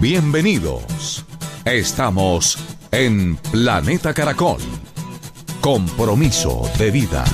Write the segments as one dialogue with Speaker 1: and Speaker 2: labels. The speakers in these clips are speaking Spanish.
Speaker 1: Bienvenidos. Estamos en Planeta Caracol. Compromiso de vida.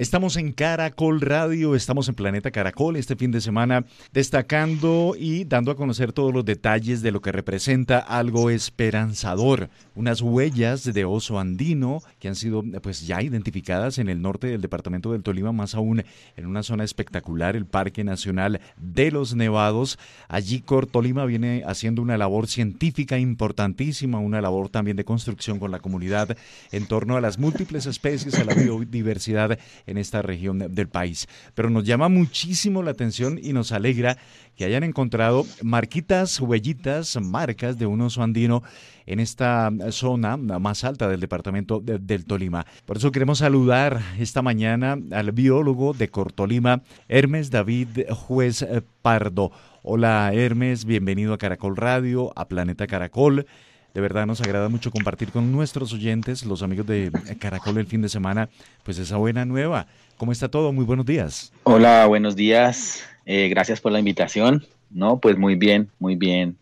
Speaker 2: Estamos en Caracol Radio, estamos en Planeta Caracol este fin de semana destacando y dando a conocer todos los detalles de lo que representa algo esperanzador, unas huellas de oso andino que han sido pues ya identificadas en el norte del departamento del Tolima, más aún en una zona espectacular, el Parque Nacional de los Nevados. Allí Cortolima viene haciendo una labor científica importantísima, una labor también de construcción con la comunidad en torno a las múltiples especies, a la biodiversidad en esta región del país. Pero nos llama muchísimo la atención y nos alegra que hayan encontrado marquitas, huellitas, marcas de un oso andino en esta zona más alta del departamento del Tolima. Por eso queremos saludar esta mañana al biólogo de Cortolima, Hermes David Juez Pardo. Hola Hermes, bienvenido a Caracol Radio, a Planeta Caracol. De verdad nos agrada mucho compartir con nuestros oyentes, los amigos de Caracol el fin de semana, pues esa buena nueva. ¿Cómo está todo? Muy buenos días.
Speaker 3: Hola, buenos días. Eh, gracias por la invitación. No, pues muy bien, muy bien.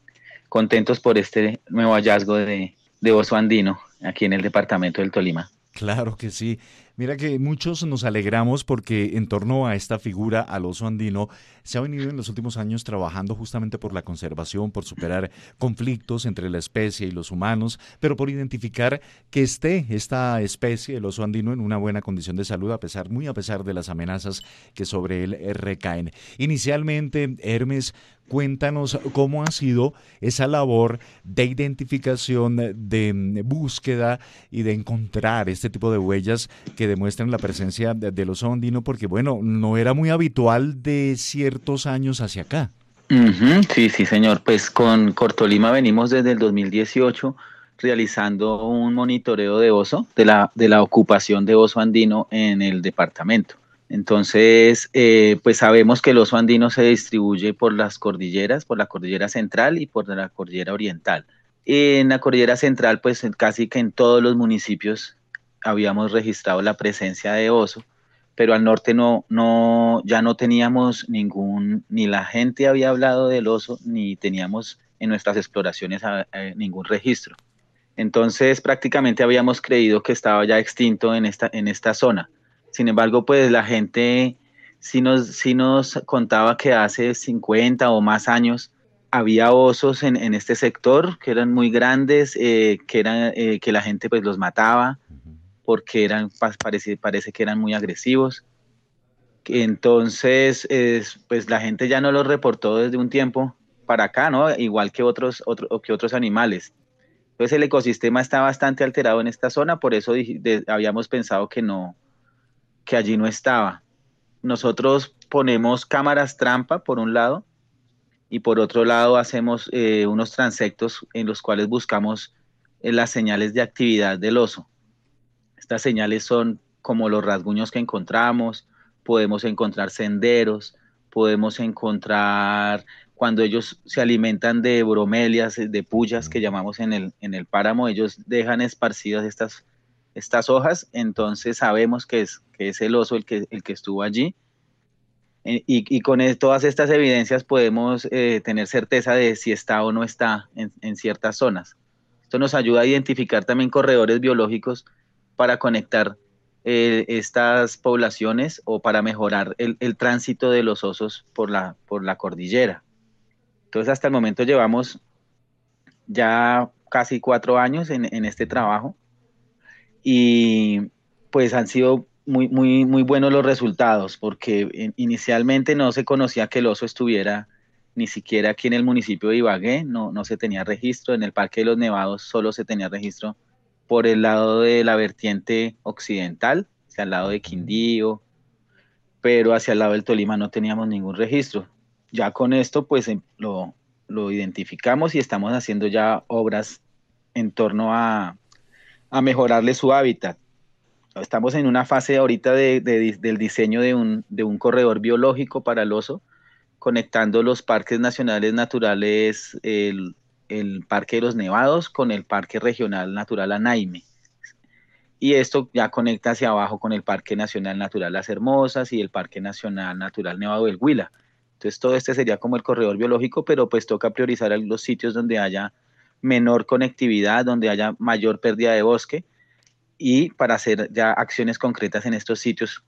Speaker 3: Contentos por este nuevo hallazgo de, de oso andino aquí en el departamento del Tolima.
Speaker 2: Claro que sí. Mira que muchos nos alegramos porque en torno a esta figura, al oso andino, se ha venido en los últimos años trabajando justamente por la conservación, por superar conflictos entre la especie y los humanos, pero por identificar que esté esta especie, el oso andino, en una buena condición de salud, a pesar, muy a pesar de las amenazas que sobre él recaen. Inicialmente, Hermes, cuéntanos cómo ha sido esa labor de identificación, de búsqueda y de encontrar este tipo de huellas que demuestran la presencia del oso andino, porque bueno, no era muy habitual de ciertos años hacia acá.
Speaker 3: Sí, sí, señor. Pues con Cortolima venimos desde el 2018 realizando un monitoreo de oso, de la, de la ocupación de oso andino en el departamento. Entonces, eh, pues sabemos que el oso andino se distribuye por las cordilleras, por la cordillera central y por la cordillera oriental. En la cordillera central, pues casi que en todos los municipios habíamos registrado la presencia de oso, pero al norte no, no, ya no teníamos ningún, ni la gente había hablado del oso, ni teníamos en nuestras exploraciones ningún registro. Entonces prácticamente habíamos creído que estaba ya extinto en esta, en esta zona. Sin embargo, pues la gente sí nos, sí nos contaba que hace 50 o más años había osos en, en este sector que eran muy grandes, eh, que, eran, eh, que la gente pues los mataba porque eran, parece, parece que eran muy agresivos. Entonces, pues la gente ya no los reportó desde un tiempo para acá, ¿no? Igual que otros, que otros animales. Entonces el ecosistema está bastante alterado en esta zona, por eso habíamos pensado que no, que allí no estaba. Nosotros ponemos cámaras trampa por un lado y por otro lado hacemos eh, unos transectos en los cuales buscamos eh, las señales de actividad del oso. Estas señales son como los rasguños que encontramos, podemos encontrar senderos, podemos encontrar cuando ellos se alimentan de bromelias, de pullas que llamamos en el, en el páramo, ellos dejan esparcidas estas, estas hojas, entonces sabemos que es, que es el oso el que, el que estuvo allí. Eh, y, con todas estas evidencias podemos eh, tener certeza de si está o no está en, en ciertas zonas. Esto nos ayuda a identificar también corredores biológicos para conectar eh, estas poblaciones o para mejorar el, tránsito de los osos por la, por la cordillera. Entonces, hasta el momento llevamos ya casi cuatro años en, en este trabajo y pues han sido muy, muy, muy buenos los resultados porque inicialmente no se conocía que el oso estuviera ni siquiera aquí en el municipio de Ibagué, no, no se tenía registro, en el Parque de los Nevados solo se tenía registro por el lado de la vertiente occidental, hacia el lado de Quindío, pero hacia el lado del Tolima no teníamos ningún registro. Ya con esto pues em, lo, lo identificamos y estamos haciendo ya obras en torno a, a mejorarle su hábitat. Estamos en una fase ahorita de, del diseño de un, de un, corredor biológico para el oso, conectando los parques nacionales naturales, el, el Parque de los Nevados con el Parque Regional Natural Anaime. Y esto ya conecta hacia abajo con el Parque Nacional Natural Las Hermosas y el Parque Nacional Natural Nevado del Huila. Entonces todo este sería como el corredor biológico, pero pues toca priorizar los sitios donde haya menor conectividad, donde haya mayor pérdida de bosque y para hacer ya acciones concretas en estos sitios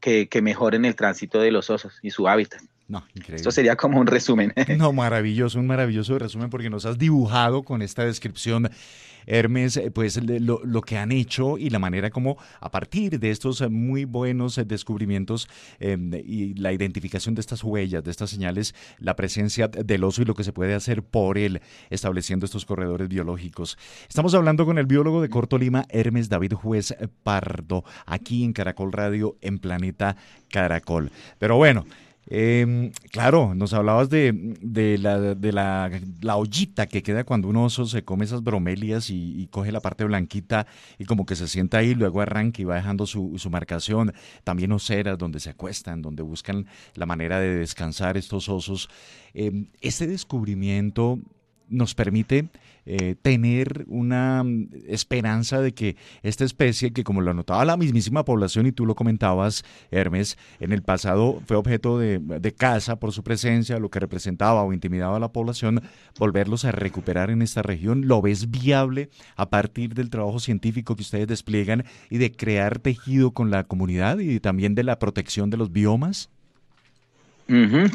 Speaker 3: que, que mejoren el tránsito de los osos y su hábitat. No, increíble. Esto sería como un resumen.
Speaker 2: No, maravilloso, un maravilloso resumen porque nos has dibujado con esta descripción, Hermes, eh, pues lo, lo, que han hecho y la manera como a partir de estos muy buenos descubrimientos em, y la identificación de estas huellas, de estas señales, la presencia del oso y lo que se puede hacer por él, estableciendo estos corredores biológicos. Estamos hablando con el biólogo de Corto Lima, Hermes David Juez Pardo, aquí en Caracol Radio, en Planeta Caracol. Pero bueno. Eh, claro, nos hablabas de, de, la, de la, la, ollita que queda cuando un oso se come esas bromelias y, coge la parte blanquita y como que se sienta ahí, luego arranca y va dejando su, su marcación. También oseras donde se acuestan, donde buscan la manera de descansar estos osos. Eh, este descubrimiento nos permite eh, tener una mm, esperanza de que esta especie, que como lo anotaba la mismísima población y tú lo comentabas, Hermes, en el pasado fue objeto de, de caza por su presencia, lo que representaba o intimidaba a la población, volverlos a recuperar en esta región, ¿lo ves viable a partir del trabajo científico que ustedes despliegan y de crear tejido con la comunidad y también de la protección de los biomas?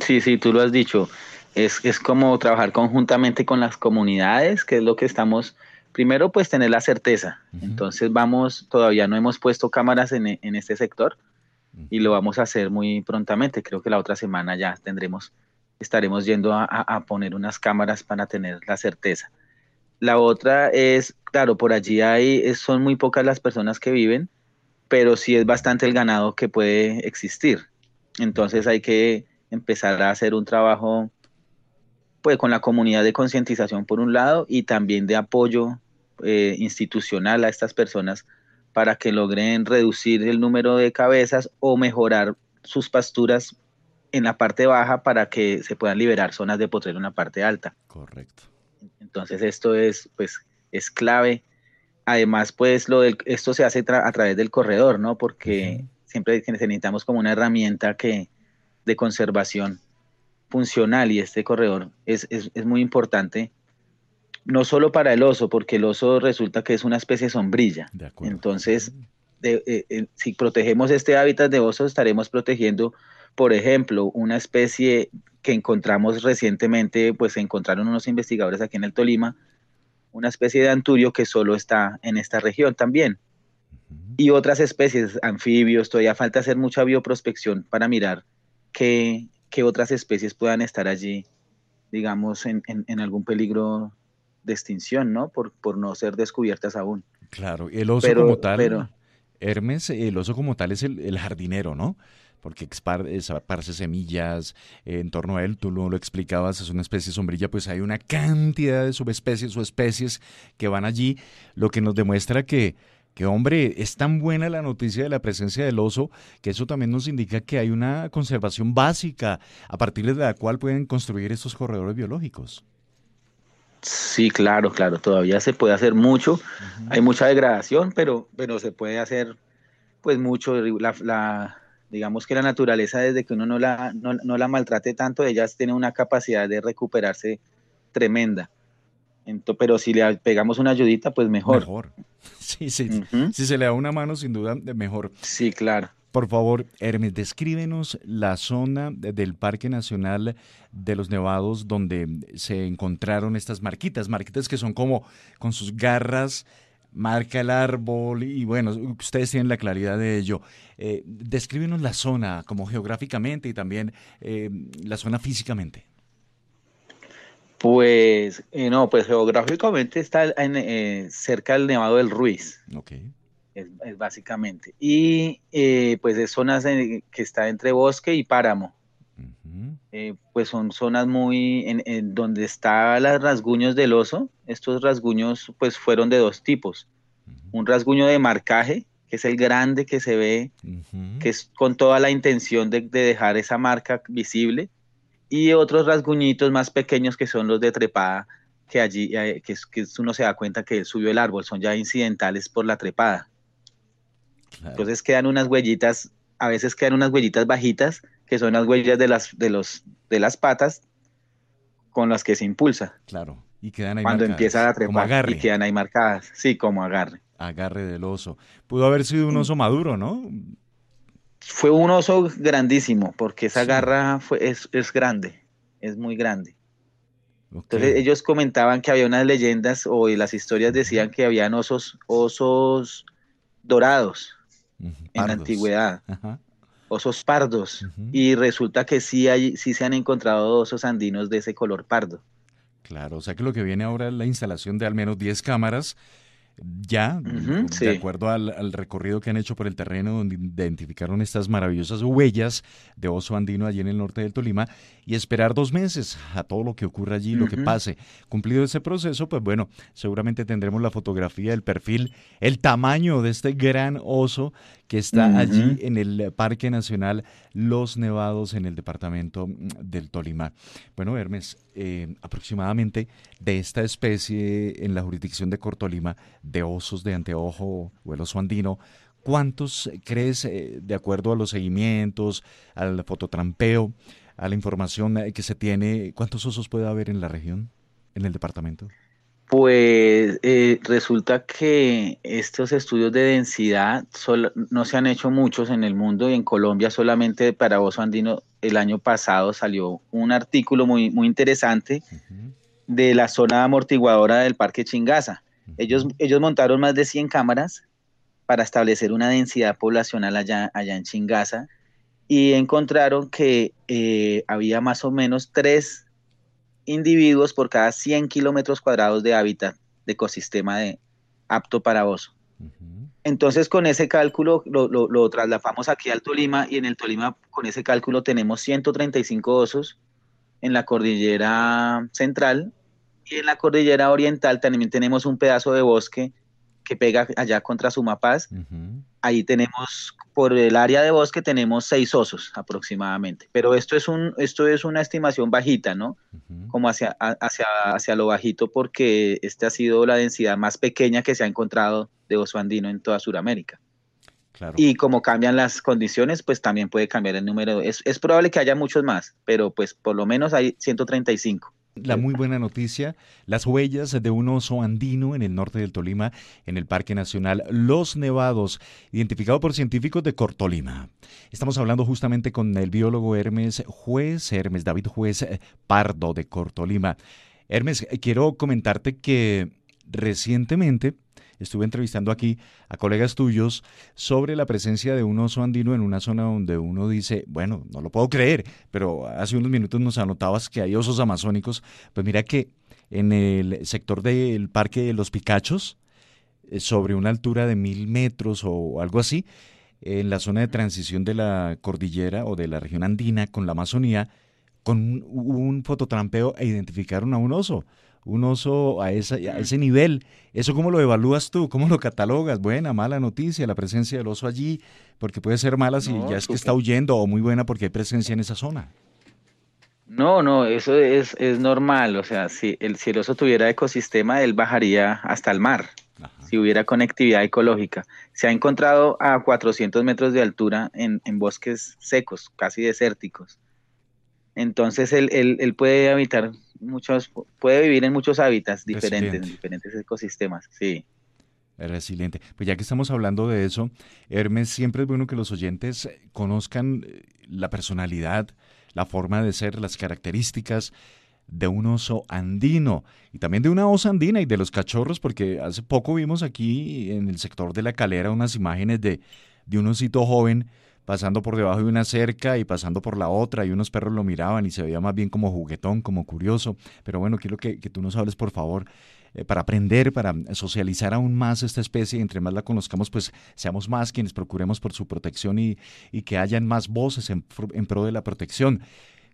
Speaker 3: Sí, sí, tú lo has dicho es, es como trabajar conjuntamente con las comunidades, que es lo que estamos, primero pues tener la certeza. Entonces vamos, todavía no hemos puesto cámaras en, en este sector y lo vamos a hacer muy prontamente. Creo que la otra semana ya tendremos, estaremos yendo a, a, poner unas cámaras para tener la certeza. La otra es, claro, por allí hay, son muy pocas las personas que viven, pero sí es bastante el ganado que puede existir. Entonces hay que empezar a hacer un trabajo pues con la comunidad de concientización por un lado y también de apoyo eh, institucional a estas personas para que logren reducir el número de cabezas o mejorar sus pasturas en la parte baja para que se puedan liberar zonas de potrero en la parte alta.
Speaker 2: Correcto.
Speaker 3: Entonces esto es pues es clave. Además pues lo del, esto se hace a través del corredor, ¿no? Porque siempre necesitamos como una herramienta que de conservación funcional y este corredor es, muy importante, no solo para el oso, porque el oso resulta que es una especie sombrilla. Entonces, eh, eh, si protegemos este hábitat de oso, estaremos protegiendo, por ejemplo, una especie que encontramos recientemente, pues encontraron unos investigadores aquí en el Tolima, una especie de anturio que solo está en esta región también. Y otras especies, anfibios, todavía falta hacer mucha bioprospección para mirar qué, que otras especies puedan estar allí, digamos, en, algún peligro de extinción, ¿no? Por, por no ser descubiertas aún.
Speaker 2: Claro, el oso como tal, Hermes, el oso como tal es el, jardinero, ¿no? porque esparce semillas en torno a él, tú lo, lo, explicabas, es una especie sombrilla, pues hay una cantidad de subespecies o especies que van allí, lo que nos demuestra que que hombre, es tan buena la noticia de la presencia del oso que eso también nos indica que hay una conservación básica a partir de la cual pueden construir estos corredores biológicos.
Speaker 3: Sí, claro, claro, todavía se puede hacer mucho. Hay mucha degradación, pero, pero se puede hacer pues mucho. La, digamos que la naturaleza, desde que uno no la, no, no la maltrate tanto, ella tiene una capacidad de recuperarse tremenda. Pero si le pegamos una ayudita, pues mejor.
Speaker 2: Mejor. Sí, sí. Si se le da una mano, sin duda, mejor.
Speaker 3: Sí, claro.
Speaker 2: Por favor, Hermes, descríbenos la zona del Parque Nacional de los Nevados donde se encontraron estas marquitas, marquitas que son como con sus garras, marca el árbol y bueno, ustedes tienen la claridad de ello. Eh, descríbenos la zona como geográficamente y también eh, la zona físicamente.
Speaker 3: Pues eh, no, pues geográficamente está eh, cerca del Nevado del Ruiz.
Speaker 2: Ok.
Speaker 3: Es, básicamente. Y eh, pues es zonas que está entre bosque y páramo. pues son zonas muy en, donde están los rasguños del oso. Estos rasguños pues fueron de dos tipos. Un rasguño de marcaje, que es el grande que se ve, que es con toda la intención de dejar esa marca visible y otros rasguñitos más pequeños que son los de trepada, que allí eh, que, uno se da cuenta que él subió el árbol, son ya incidentales por la trepada. Entonces quedan unas huellitas, a veces quedan unas huellitas bajitas, que son las huellas de las, de los, de las patas con las que se impulsa.
Speaker 2: Claro, y quedan ahí
Speaker 3: Cuando empieza la trepada y quedan ahí marcadas, sí, como agarre.
Speaker 2: Agarre del oso. Pudo haber sido un mm. oso maduro, ¿no?
Speaker 3: Fue un oso grandísimo, porque esa garra fue, es, grande, es muy grande. Entonces ellos comentaban que había unas leyendas o las historias decían que habían osos, osos dorados en la antigüedad, osos pardos, y resulta que sí, hay, sí se han encontrado osos andinos de ese color pardo.
Speaker 2: Claro, o sea que lo que viene ahora es la instalación de al menos 10 cámaras ya, de acuerdo al, recorrido que han hecho por el terreno, donde identificaron estas maravillosas huellas de oso andino allí en el norte del Tolima, y esperar dos meses a todo lo que ocurra allí, lo que pase. Cumplido ese proceso, pues bueno, seguramente tendremos la fotografía, el perfil, el tamaño de este gran oso que está allí en el Parque Nacional Los Nevados en el departamento del Tolima. Bueno, Hermes, eh, aproximadamente de esta especie en la jurisdicción de Cortolima, de osos de anteojo o el oso andino, ¿cuántos crees, eh, de acuerdo a los seguimientos, al fototrampeo, a la información eh, que se tiene, cuántos osos puede haber en la región, en el departamento?
Speaker 3: Pues eh, resulta que estos estudios de densidad no se han hecho muchos en el mundo y en Colombia solamente para oso andino el año pasado salió un artículo muy, muy interesante de la zona amortiguadora del Parque Chingaza. ellos, ellos montaron más de 100 cámaras para establecer una densidad poblacional allá, allá en Chingaza y encontraron que eh, había más o menos tres individuos por cada 100 kilómetros cuadrados de hábitat de ecosistema de, apto para oso. Entonces con ese cálculo lo, lo, trasladamos aquí al Tolima y en el Tolima con ese cálculo tenemos 135 osos en la cordillera central y en la cordillera oriental también tenemos un pedazo de bosque que pega allá contra Sumapaz. Ahí tenemos, por el área de bosque tenemos seis osos aproximadamente, pero esto es, un, esto es una estimación bajita, ¿no? Como hacia, hacia, hacia lo bajito porque esta ha sido la densidad más pequeña que se ha encontrado de oso andino en toda Sudamérica. Y como cambian las condiciones, pues también puede cambiar el número. Es, es probable que haya muchos más, pero pues por lo menos hay 135.
Speaker 2: La muy buena noticia, las huellas de un oso andino en el norte del Tolima, en el Parque Nacional Los Nevados, identificado por científicos de Cortolima. Estamos hablando justamente con el biólogo Hermes Juez, Hermes David Juez eh, Pardo de Cortolima. Hermes, quiero comentarte que recientemente estuve entrevistando aquí a colegas tuyos sobre la presencia de un oso andino en una zona donde uno dice, bueno, no lo puedo creer, pero hace unos minutos nos anotabas que hay osos amazónicos. Pues mira que en el sector del Parque de los Picachos, eh, sobre una altura de mil metros o algo así, en la zona de transición de la cordillera o de la región andina con la Amazonía, con un, fototrampeo e identificaron a un oso un oso a, esa, a ese nivel. ¿Eso cómo lo evalúas tú? ¿Cómo lo catalogas? Buena, mala noticia, la presencia del oso allí, porque puede ser mala si ya es que está huyendo o muy buena porque hay presencia en esa zona.
Speaker 3: No, no, eso es, es normal. O sea, si el, si el oso tuviera ecosistema, él bajaría hasta el mar, si hubiera conectividad ecológica. Se ha encontrado a 400 metros de altura en, en bosques secos, casi desérticos. Entonces él, él, él, puede habitar muchos, puede vivir en muchos hábitats diferentes, en diferentes ecosistemas, sí.
Speaker 2: Es resiliente. Pues ya que estamos hablando de eso, Hermes, siempre es bueno que los oyentes conozcan eh, la personalidad, la forma de ser, las características de un oso andino y también de una osa andina y de los cachorros, porque hace poco vimos aquí en el sector de la calera unas imágenes de, de un osito joven pasando por debajo de una cerca y pasando por la otra y unos perros lo miraban y se veía más bien como juguetón, como curioso. Pero bueno, quiero que, que tú nos hables por favor eh, para aprender, para socializar aún más esta especie y entre más la conozcamos, pues seamos más quienes procuremos por su protección y, que hayan más voces en, pro de la protección.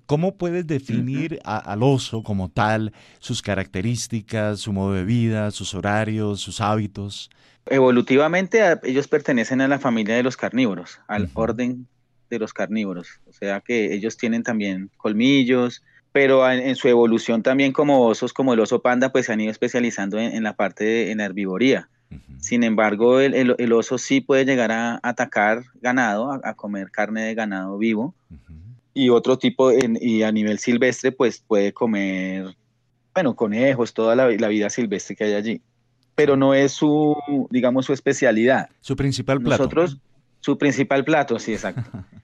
Speaker 2: ¿Cómo puedes definir al oso como tal, sus características, su modo de vida, sus horarios, sus hábitos?
Speaker 3: Evolutivamente ellos pertenecen a la familia de los carnívoros, al orden de los carnívoros. O sea que ellos tienen también colmillos, pero en, su evolución también como osos, como el oso panda, pues se han ido especializando en, la parte de en herbivoría. Sin embargo, el, oso sí puede llegar a atacar ganado, a, comer carne de ganado vivo. Y otro tipo, y a nivel silvestre, pues puede comer, bueno, conejos, toda la, vida silvestre que hay allí. Pero no es su, digamos, su especialidad.
Speaker 2: Su principal plato.
Speaker 3: Nosotros, su principal plato, sí, exacto.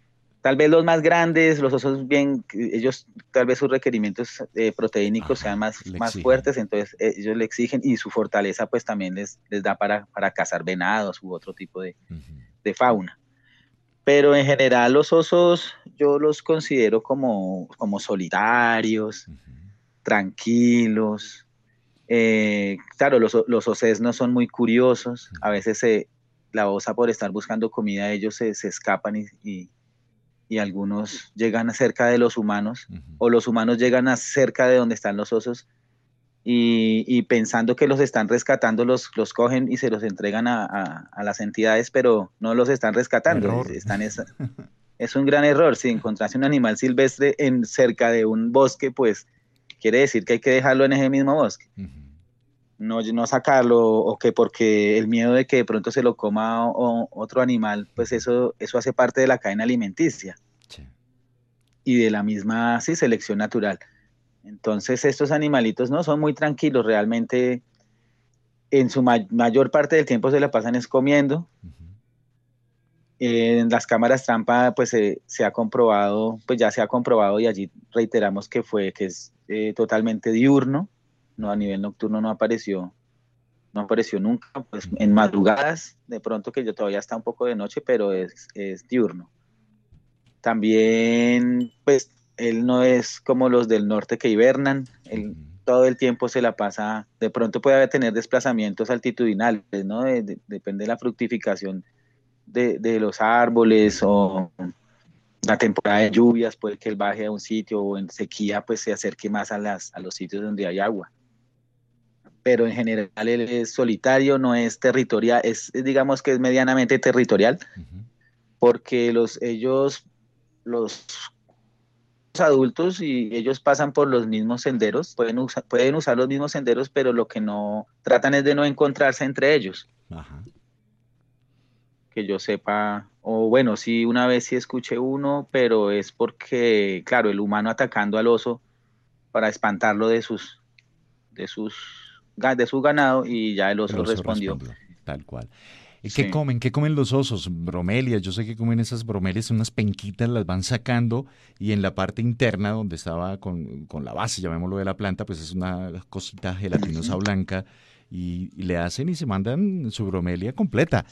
Speaker 3: Tal vez los más grandes, los osos bien, ellos tal vez sus requerimientos eh, proteínicos sean más, más fuertes, entonces eh, ellos le exigen y su fortaleza pues también les, les da para, para cazar venados u otro tipo de, de, fauna. Pero en general los osos yo los considero como, como solitarios, tranquilos. Eh, claro, los, los no son muy curiosos, a veces se, la osa por estar buscando comida ellos se, se escapan y y algunos llegan cerca de los humanos o los humanos llegan a cerca de donde están los osos y, pensando que los están rescatando los, los cogen y se los entregan a, las entidades pero no los están rescatando. Están es, un gran error. Si encontrase un animal silvestre en cerca de un bosque pues quiere decir que hay que dejarlo en ese mismo bosque. No, no sacarlo o que porque el miedo de que de pronto se lo coma otro animal, pues eso, eso hace parte de la cadena alimenticia. Y de la misma sí, selección natural. Entonces estos animalitos no son muy tranquilos, realmente. En su mayor parte del tiempo se la pasan es comiendo. En las cámaras trampa pues se ha comprobado, pues ya se ha comprobado y allí reiteramos que fue que es eh, totalmente diurno no a nivel nocturno no apareció, no apareció nunca, pues en madrugadas, de pronto que yo todavía está un poco de noche, pero es, es diurno. También, pues, él no es como los del norte que hibernan, él todo el tiempo se la pasa, de pronto puede tener desplazamientos altitudinales, ¿no? depende de la fructificación de, de, los árboles o la temporada de lluvias, puede que él baje a un sitio o en sequía, pues se acerque más a, las, a los sitios donde hay agua. Pero en general él es solitario, no es territorial, es digamos que es medianamente territorial, porque los ellos, los adultos y ellos pasan por los mismos senderos, pueden, pueden usar los mismos senderos, pero lo que no tratan es de no encontrarse entre ellos. Que yo sepa, o bueno, sí, una vez sí escuché uno, pero es porque, claro, el humano atacando al oso para espantarlo de sus, de sus de su ganado y ya el oso, respondió.
Speaker 2: Tal cual. ¿Y qué comen? ¿Qué comen los osos? Bromelias. Yo sé que comen esas bromelias, unas penquitas, las van sacando y en la parte interna donde estaba con, la base, llamémoslo de la planta, pues es una cosita gelatinosa blanca y, le hacen y se mandan su bromelia completa.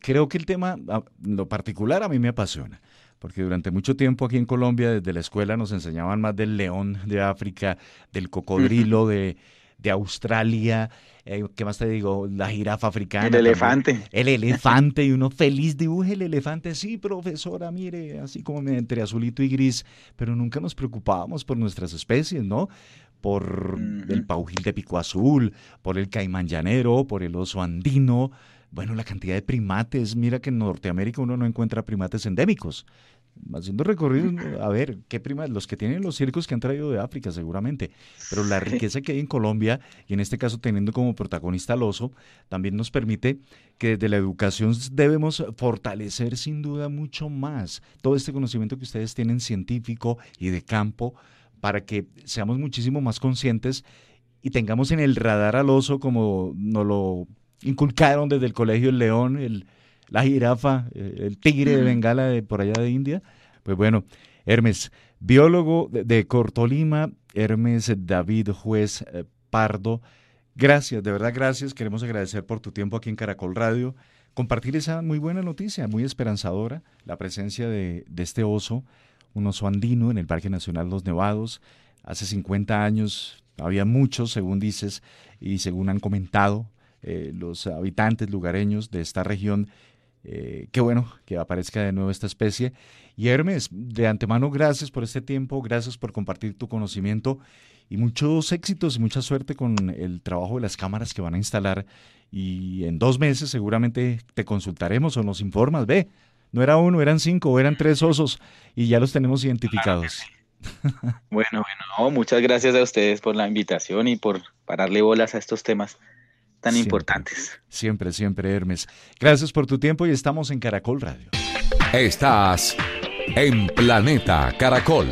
Speaker 2: Creo que el tema, lo particular a mí me apasiona porque durante mucho tiempo aquí en Colombia, desde la escuela, nos enseñaban más del león de África, del cocodrilo de, de Australia, eh, ¿qué más te digo? La jirafa africana.
Speaker 3: El elefante.
Speaker 2: El elefante, y uno feliz dibuje el elefante. Sí, profesora, mire, así como entre azulito y gris, pero nunca nos preocupábamos por nuestras especies, ¿no? Por el paujil de pico azul, por el caimán llanero, por el oso andino. Bueno, la cantidad de primates. Mira que en Norteamérica uno no encuentra primates endémicos. Haciendo recorridos, a ver, qué prima, los que tienen los circos que han traído de África seguramente, pero la riqueza que hay en Colombia, y en este caso teniendo como protagonista al oso, también nos permite que desde la educación debemos fortalecer sin duda mucho más todo este conocimiento que ustedes tienen científico y de campo para que seamos muchísimo más conscientes y tengamos en el radar al oso como nos lo inculcaron desde el colegio el león, el, la jirafa, eh, el tigre de Bengala de por allá de India. Pues bueno, Hermes, biólogo de, Cortolima, Hermes David Juez eh, Pardo, gracias, de verdad gracias, queremos agradecer por tu tiempo aquí en Caracol Radio, compartir esa muy buena noticia, muy esperanzadora, la presencia de, de este oso, un oso andino en el Parque Nacional Los Nevados, hace 50 años había muchos, según dices, y según han comentado eh, los habitantes lugareños de esta región. Eh, qué bueno que aparezca de nuevo esta especie. Y Hermes, de antemano, gracias por este tiempo, gracias por compartir tu conocimiento y muchos éxitos y mucha suerte con el trabajo de las cámaras que van a instalar. Y en dos meses seguramente te consultaremos o nos informas. Ve, no era uno, eran cinco, eran tres osos y ya los tenemos identificados.
Speaker 3: bueno, bueno, muchas gracias a ustedes por la invitación y por pararle bolas a estos temas tan importantes.
Speaker 2: Siempre, siempre, Hermes. Gracias por tu tiempo y estamos en Caracol Radio.
Speaker 1: Estás en Planeta Caracol.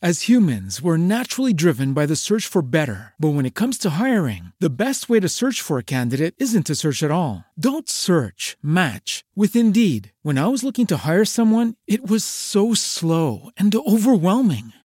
Speaker 4: As humans, we're naturally driven by the search for better. But when it comes to hiring, the best way to search for a candidate isn't to search at all. Don't search, match with Indeed. When I was looking to hire someone, it was so slow and overwhelming.